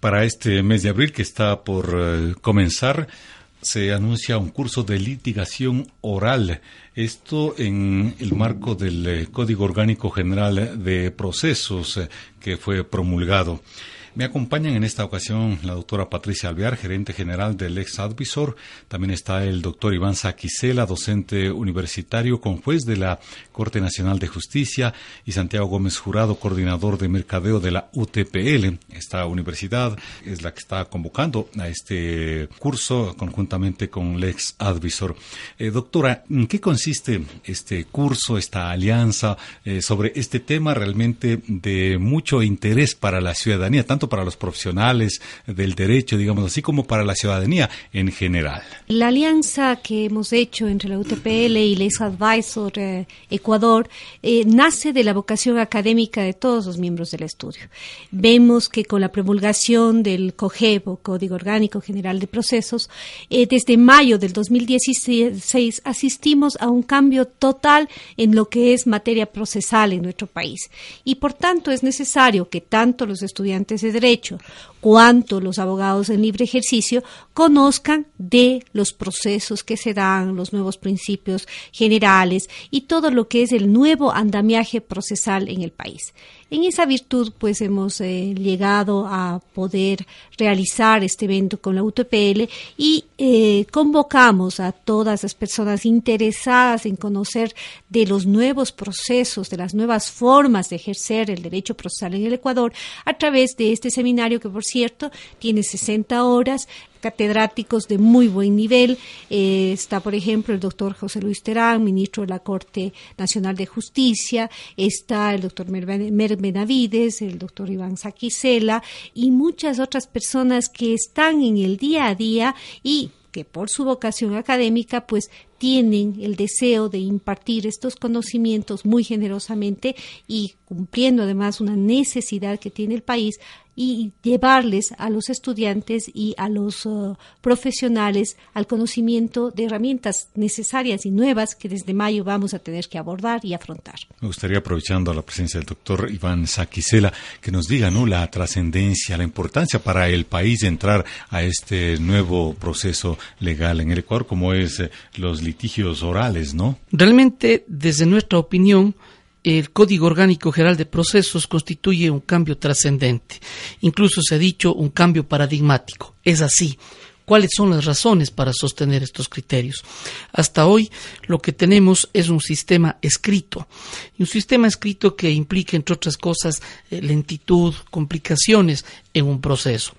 Para este mes de abril que está por eh, comenzar, se anuncia un curso de litigación oral. Esto en el marco del eh, Código Orgánico General de Procesos eh, que fue promulgado. Me acompañan en esta ocasión la doctora Patricia Alvear, gerente general del ex Advisor. También está el doctor Iván Saquicela, docente universitario con juez de la Corte Nacional de Justicia, y Santiago Gómez Jurado, coordinador de mercadeo de la UTPL. Esta universidad es la que está convocando a este curso conjuntamente con el ex Advisor. Eh, doctora, ¿en qué consiste este curso, esta alianza eh, sobre este tema realmente de mucho interés para la ciudadanía, para los profesionales del derecho, digamos así, como para la ciudadanía en general. La alianza que hemos hecho entre la UTPL y Les Advisor eh, Ecuador nace de la vocación académica de todos los miembros del estudio. Vemos que con la promulgación del COGEB, Código Orgánico General de Procesos, eh, desde mayo del 2016 asistimos a un cambio total en lo que es materia procesal en nuestro país. Y por tanto es necesario que tanto los estudiantes de derecho cuanto los abogados en libre ejercicio conozcan de los procesos que se dan, los nuevos principios generales y todo lo que es el nuevo andamiaje procesal en el país. En esa virtud, pues hemos eh, llegado a poder realizar este evento con la UTPL y eh, convocamos a todas las personas interesadas en conocer de los nuevos procesos, de las nuevas formas de ejercer el derecho procesal en el Ecuador a través de este seminario que, por cierto, tiene 60 horas, catedráticos de muy buen nivel. Eh, está, por ejemplo, el doctor José Luis Terán, ministro de la Corte Nacional de Justicia, está el doctor Mer, Benavides, el doctor Iván Saquicela y muchas otras personas que están en el día a día y que por su vocación académica pues tienen el deseo de impartir estos conocimientos muy generosamente y cumpliendo además una necesidad que tiene el país y llevarles a los estudiantes y a los uh, profesionales al conocimiento de herramientas necesarias y nuevas que desde mayo vamos a tener que abordar y afrontar. Me gustaría, aprovechando la presencia del doctor Iván Saquicela, que nos diga ¿no? la trascendencia, la importancia para el país de entrar a este nuevo proceso legal en el Ecuador, como es eh, los litigios orales, ¿no? Realmente, desde nuestra opinión, el Código Orgánico General de Procesos constituye un cambio trascendente, incluso se ha dicho un cambio paradigmático. Es así. ¿Cuáles son las razones para sostener estos criterios? Hasta hoy lo que tenemos es un sistema escrito, y un sistema escrito que implica, entre otras cosas, eh, lentitud, complicaciones en un proceso.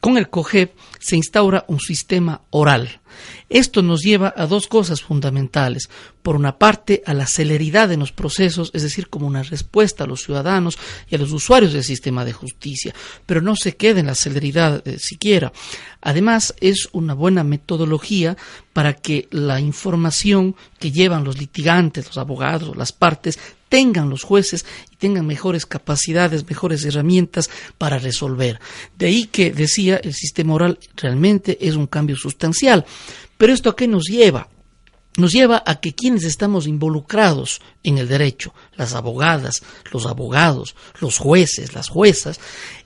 Con el COGEP se instaura un sistema oral. Esto nos lleva a dos cosas fundamentales. Por una parte, a la celeridad en los procesos, es decir, como una respuesta a los ciudadanos y a los usuarios del sistema de justicia, pero no se queda en la celeridad eh, siquiera. Además, es una buena metodología para que la información que llevan los litigantes, los abogados, las partes, tengan los jueces y tengan mejores capacidades, mejores herramientas para resolver. De ahí que decía el sistema oral realmente es un cambio sustancial. Pero esto a qué nos lleva? Nos lleva a que quienes estamos involucrados en el derecho, las abogadas, los abogados, los jueces, las juezas,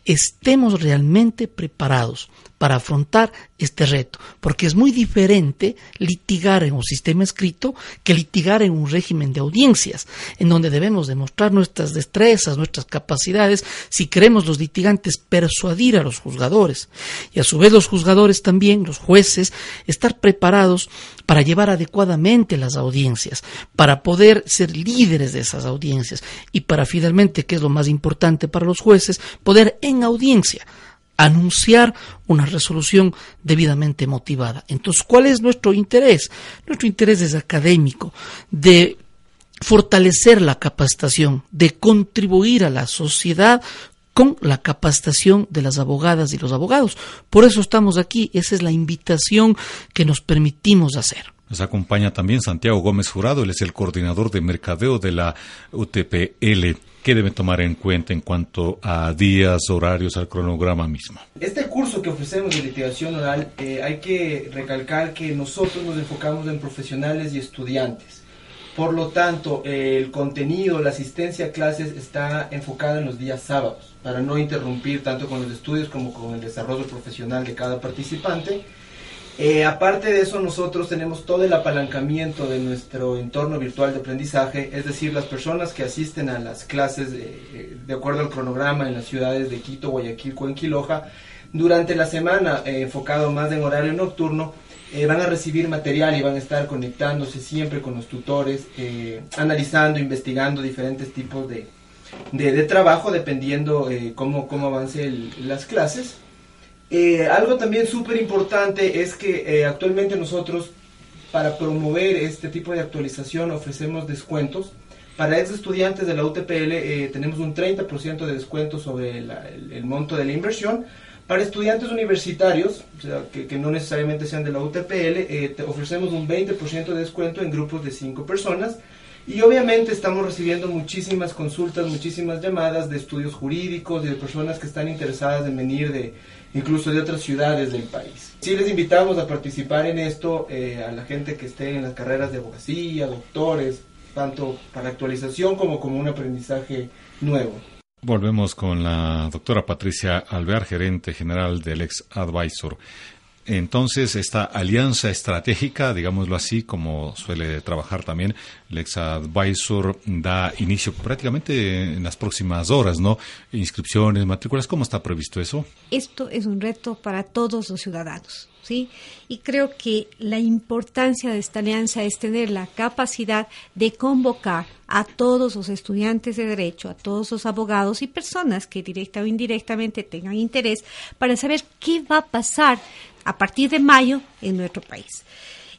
estemos realmente preparados para afrontar este reto, porque es muy diferente litigar en un sistema escrito que litigar en un régimen de audiencias, en donde debemos demostrar nuestras destrezas, nuestras capacidades, si queremos los litigantes persuadir a los juzgadores, y a su vez los juzgadores también, los jueces, estar preparados para llevar adecuadamente las audiencias, para poder ser líderes de esas audiencias y para finalmente, que es lo más importante para los jueces, poder en audiencia anunciar una resolución debidamente motivada. Entonces, ¿cuál es nuestro interés? Nuestro interés es académico, de fortalecer la capacitación, de contribuir a la sociedad con la capacitación de las abogadas y los abogados. Por eso estamos aquí, esa es la invitación que nos permitimos hacer. Nos acompaña también Santiago Gómez Jurado, él es el coordinador de mercadeo de la UTPL. ¿Qué debe tomar en cuenta en cuanto a días, horarios, al cronograma mismo? Este curso que ofrecemos de litigación oral, eh, hay que recalcar que nosotros nos enfocamos en profesionales y estudiantes. Por lo tanto, el contenido, la asistencia a clases está enfocada en los días sábados, para no interrumpir tanto con los estudios como con el desarrollo profesional de cada participante. Eh, aparte de eso, nosotros tenemos todo el apalancamiento de nuestro entorno virtual de aprendizaje, es decir, las personas que asisten a las clases de, acuerdo al cronograma en las ciudades de Quito, Guayaquil, Cuenquiloja, durante la semana, eh, enfocado más en horario nocturno, eh, van a recibir material y van a estar conectándose siempre con los tutores, analizando, investigando diferentes tipos de, de, trabajo dependiendo cómo, cómo avance las clases. Algo también súper importante es que actualmente nosotros para promover este tipo de actualización ofrecemos descuentos. Para ex estudiantes de la UTPL tenemos un 30% de descuento sobre el monto de la inversión para estudiantes universitarios, que, no necesariamente sean de la UTPL, eh, ofrecemos un 20% de descuento en grupos de 5 personas. Y obviamente estamos recibiendo muchísimas consultas, muchísimas llamadas de estudios jurídicos y de personas que están interesadas en venir de incluso de otras ciudades del país. Sí les invitamos a participar en esto, eh, a la gente que esté en las carreras de abogacía, doctores, tanto para actualización como como un aprendizaje nuevo. Volvemos con la doctora Patricia Alvear, gerente general del ex Advisor. Entonces, esta alianza estratégica, digámoslo así, como suele trabajar también el ex advisor, da inicio prácticamente en las próximas horas, ¿no? Inscripciones, matrículas, ¿cómo está previsto eso? Esto es un reto para todos los ciudadanos. ¿sí? Y creo que la importancia de esta alianza es tener la capacidad de convocar a todos los estudiantes de derecho, a todos los abogados y personas que directa o indirectamente tengan interés para saber qué va a pasar a partir de mayo en nuestro país.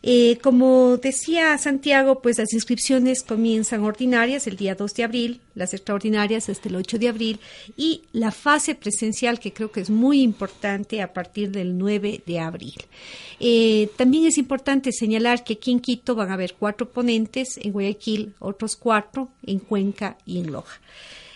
Eh, como decía Santiago, pues las inscripciones comienzan ordinarias el día 2 de abril, las extraordinarias hasta el 8 de abril y la fase presencial que creo que es muy importante a partir del 9 de abril. Eh, también es importante señalar que aquí en Quito van a haber cuatro ponentes, en Guayaquil otros cuatro, en Cuenca y en Loja.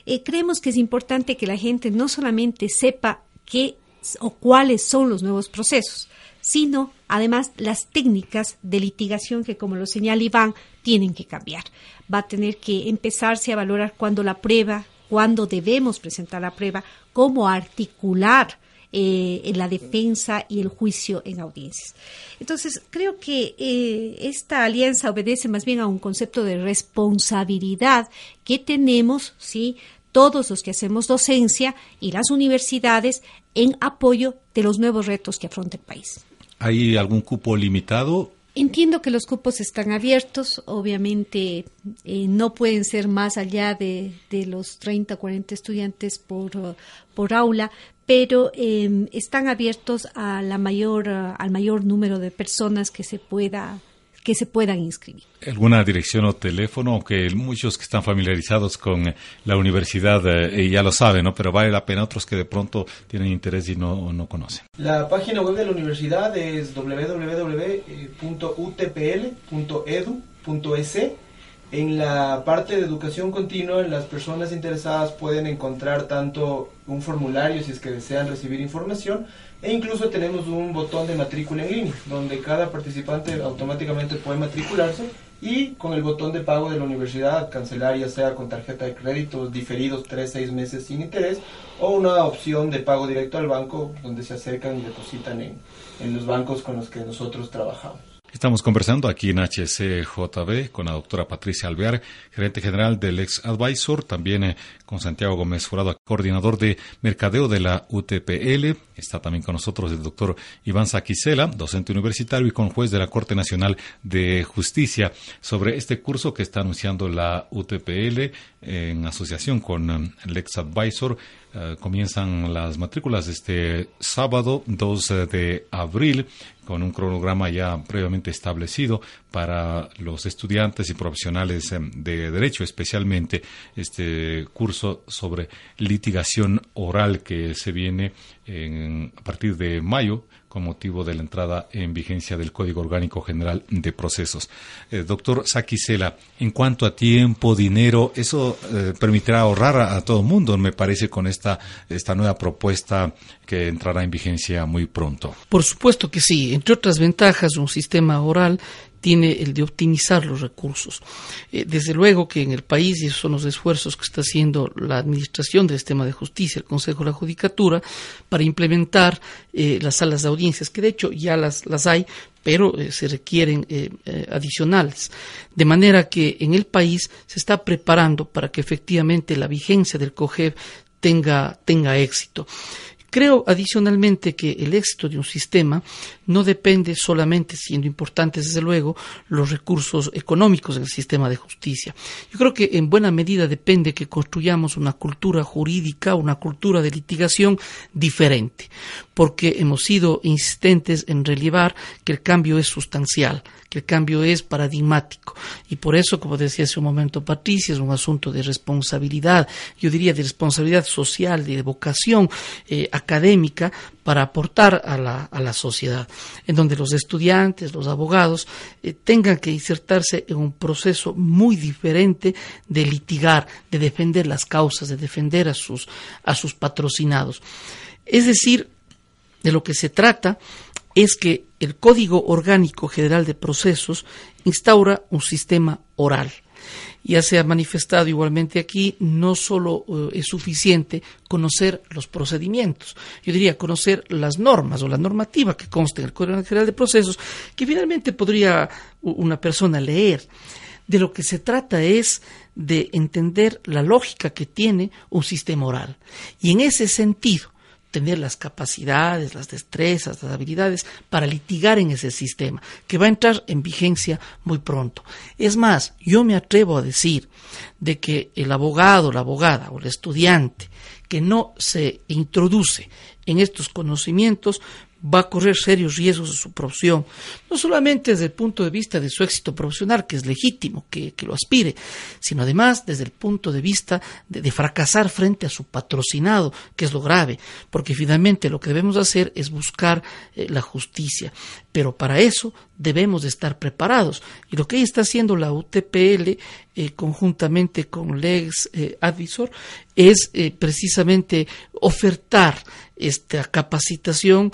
Eh, creemos que es importante que la gente no solamente sepa qué o cuáles son los nuevos procesos, sino además las técnicas de litigación que, como lo señala Iván, tienen que cambiar. Va a tener que empezarse a valorar cuándo la prueba, cuándo debemos presentar la prueba, cómo articular eh, la defensa y el juicio en audiencias. Entonces, creo que eh, esta alianza obedece más bien a un concepto de responsabilidad que tenemos, ¿sí? Todos los que hacemos docencia y las universidades en apoyo de los nuevos retos que afronta el país. ¿Hay algún cupo limitado? Entiendo que los cupos están abiertos, obviamente eh, no pueden ser más allá de, los 30 o 40 estudiantes por, por aula, pero em, están abiertos a la mayor, al mayor número de personas que se pueda que se puedan inscribir. ¿Alguna dirección o teléfono? Aunque muchos que están familiarizados con la universidad eh, ya lo saben, ¿no? Pero vale la pena otros que de pronto tienen interés y no, no conocen. La página web de la universidad es www.utpl.edu.es. En la parte de educación continua, las personas interesadas pueden encontrar tanto un formulario si es que desean recibir información, e incluso tenemos un botón de matrícula en línea, donde cada participante automáticamente puede matricularse y con el botón de pago de la universidad cancelar ya sea con tarjeta de crédito diferidos 3, 6 meses sin interés o una opción de pago directo al banco donde se acercan y depositan en, en los bancos con los que nosotros trabajamos. Estamos conversando aquí en HCJB con la doctora Patricia Alvear, gerente general del ex Advisor, también eh, con Santiago Gómez Furado, coordinador de mercadeo de la UTPL. Está también con nosotros el doctor Iván Saquicela, docente universitario y con juez de la Corte Nacional de Justicia, sobre este curso que está anunciando la UTPL en asociación con eh, el ex Advisor. Eh, comienzan las matrículas este sábado 2 de abril con un cronograma ya previamente establecido para los estudiantes y profesionales em, de derecho, especialmente este curso sobre litigación oral que se viene a partir de mayo con motivo de la entrada en vigencia del Código Orgánico General de Procesos. Eh, doctor Saquicela, en cuanto a tiempo, dinero, eso eh, permitirá ahorrar a, todo el mundo, me parece, con esta, esta nueva propuesta que entrará en vigencia muy pronto. Por supuesto que sí. Entre otras ventajas, un sistema oral tiene el de optimizar los recursos. Eh, desde luego que en el país, y esos son los esfuerzos que está haciendo la Administración del Sistema de Justicia, el Consejo de la Judicatura, para implementar eh, las salas de audiencias, que de hecho ya las, las hay, pero eh, se requieren adicionales. De manera que en el país se está preparando para que efectivamente la vigencia del COGEB tenga, tenga éxito. Creo adicionalmente que el éxito de un sistema no depende solamente, siendo importantes desde luego, los recursos económicos del sistema de justicia. Yo creo que en buena medida depende que construyamos una cultura jurídica, una cultura de litigación diferente, porque hemos sido insistentes en relevar que el cambio es sustancial, que el cambio es paradigmático. Y por eso, como decía hace un momento Patricia, es un asunto de responsabilidad, yo diría de responsabilidad social, de vocación eh, académica para aportar a la, a la, sociedad, en donde los estudiantes, los abogados, eh, tengan que insertarse en un proceso muy diferente de litigar, de defender las causas, de defender a sus, a sus patrocinados. Es decir, de lo que se trata es que el Código Orgánico General de Procesos instaura un sistema oral. Ya se ha manifestado igualmente aquí, no solo eh, es suficiente conocer los procedimientos, yo diría conocer las normas o la normativa que consta en el Código General de Procesos, que finalmente podría una persona leer. De lo que se trata es de entender la lógica que tiene un sistema oral. Y en ese sentido, tener las capacidades, las destrezas, las habilidades para litigar en ese sistema, que va a entrar en vigencia muy pronto. Es más, yo me atrevo a decir de que el abogado, la abogada o el estudiante que no se introduce en estos conocimientos va a correr serios riesgos de su profesión, no solamente desde el punto de vista de su éxito profesional, que es legítimo que, lo aspire, sino además desde el punto de vista de, fracasar frente a su patrocinado, que es lo grave, porque finalmente lo que debemos hacer es buscar eh, la justicia, pero para eso debemos de estar preparados. Y lo que está haciendo la UTPL eh, conjuntamente con Lex eh, Advisor es precisamente ofertar esta capacitación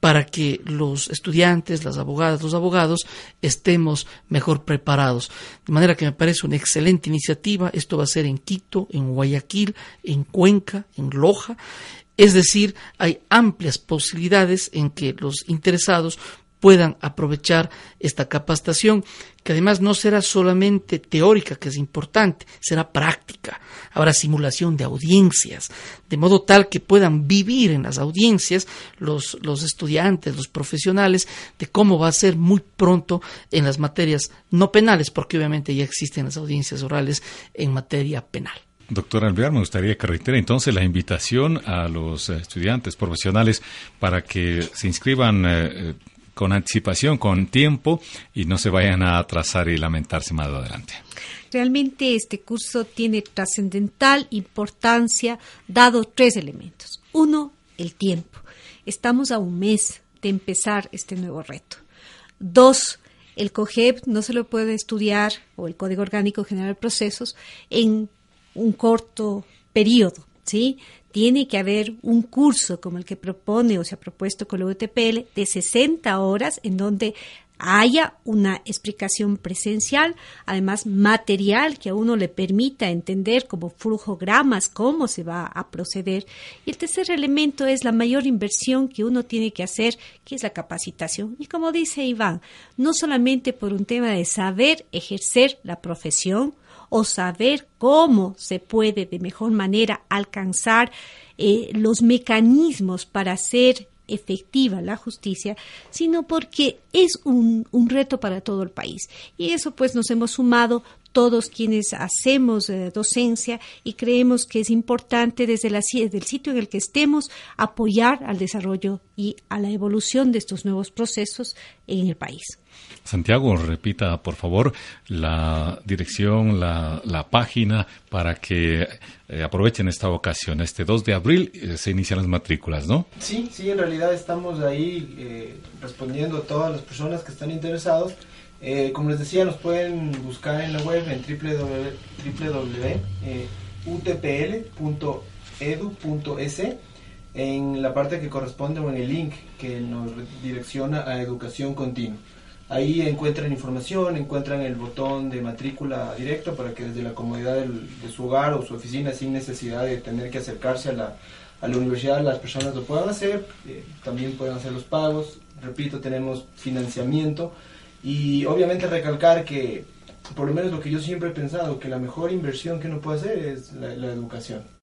para que los estudiantes, las abogadas, los abogados estemos mejor preparados. De manera que me parece una excelente iniciativa. Esto va a ser en Quito, en Guayaquil, en Cuenca, en Loja. Es decir, hay amplias posibilidades en que los interesados puedan aprovechar esta capacitación, que además no será solamente teórica, que es importante, será práctica. Habrá simulación de audiencias, de modo tal que puedan vivir en las audiencias los, los estudiantes, los profesionales, de cómo va a ser muy pronto en las materias no penales, porque obviamente ya existen las audiencias orales en materia penal. Doctor Alvear, me gustaría que reitere entonces la invitación a los estudiantes profesionales para que se inscriban eh, con anticipación, con tiempo y no se vayan a atrasar y lamentarse más adelante. Realmente este curso tiene trascendental importancia dado tres elementos. Uno, el tiempo. Estamos a un mes de empezar este nuevo reto. Dos, el COGEP no se lo puede estudiar, o el Código Orgánico General de Procesos, en un corto periodo. ¿sí? Tiene que haber un curso como el que propone o se ha propuesto con la UTPL de 60 horas en donde haya una explicación presencial, además material que a uno le permita entender como flujogramas cómo se va a proceder. Y el tercer elemento es la mayor inversión que uno tiene que hacer, que es la capacitación. Y como dice Iván, no solamente por un tema de saber ejercer la profesión, o saber cómo se puede de mejor manera alcanzar eh, los mecanismos para hacer efectiva la justicia, sino porque es un, un, reto para todo el país. Y eso pues nos hemos sumado todos quienes hacemos eh, docencia y creemos que es importante desde, la, desde el sitio en el que estemos apoyar al desarrollo y a la evolución de estos nuevos procesos en el país. Santiago, repita por favor la dirección, la, la página para que eh, aprovechen esta ocasión. Este 2 de abril eh, se inician las matrículas, ¿no? Sí, sí, en realidad estamos ahí eh, respondiendo a todas las personas que están interesados. Como les decía, nos pueden buscar en la web en www.utpl.edu.es en la parte que corresponde o en el link que nos direcciona a educación continua. Ahí encuentran información, encuentran el botón de matrícula directo para que desde la comodidad de su hogar o su oficina, sin necesidad de tener que acercarse a la, a la universidad, las personas lo puedan hacer. Eh, también pueden hacer los pagos. Repito, tenemos financiamiento. Y obviamente recalcar que, por lo menos lo que yo siempre he pensado, que la mejor inversión que uno puede hacer es la educación.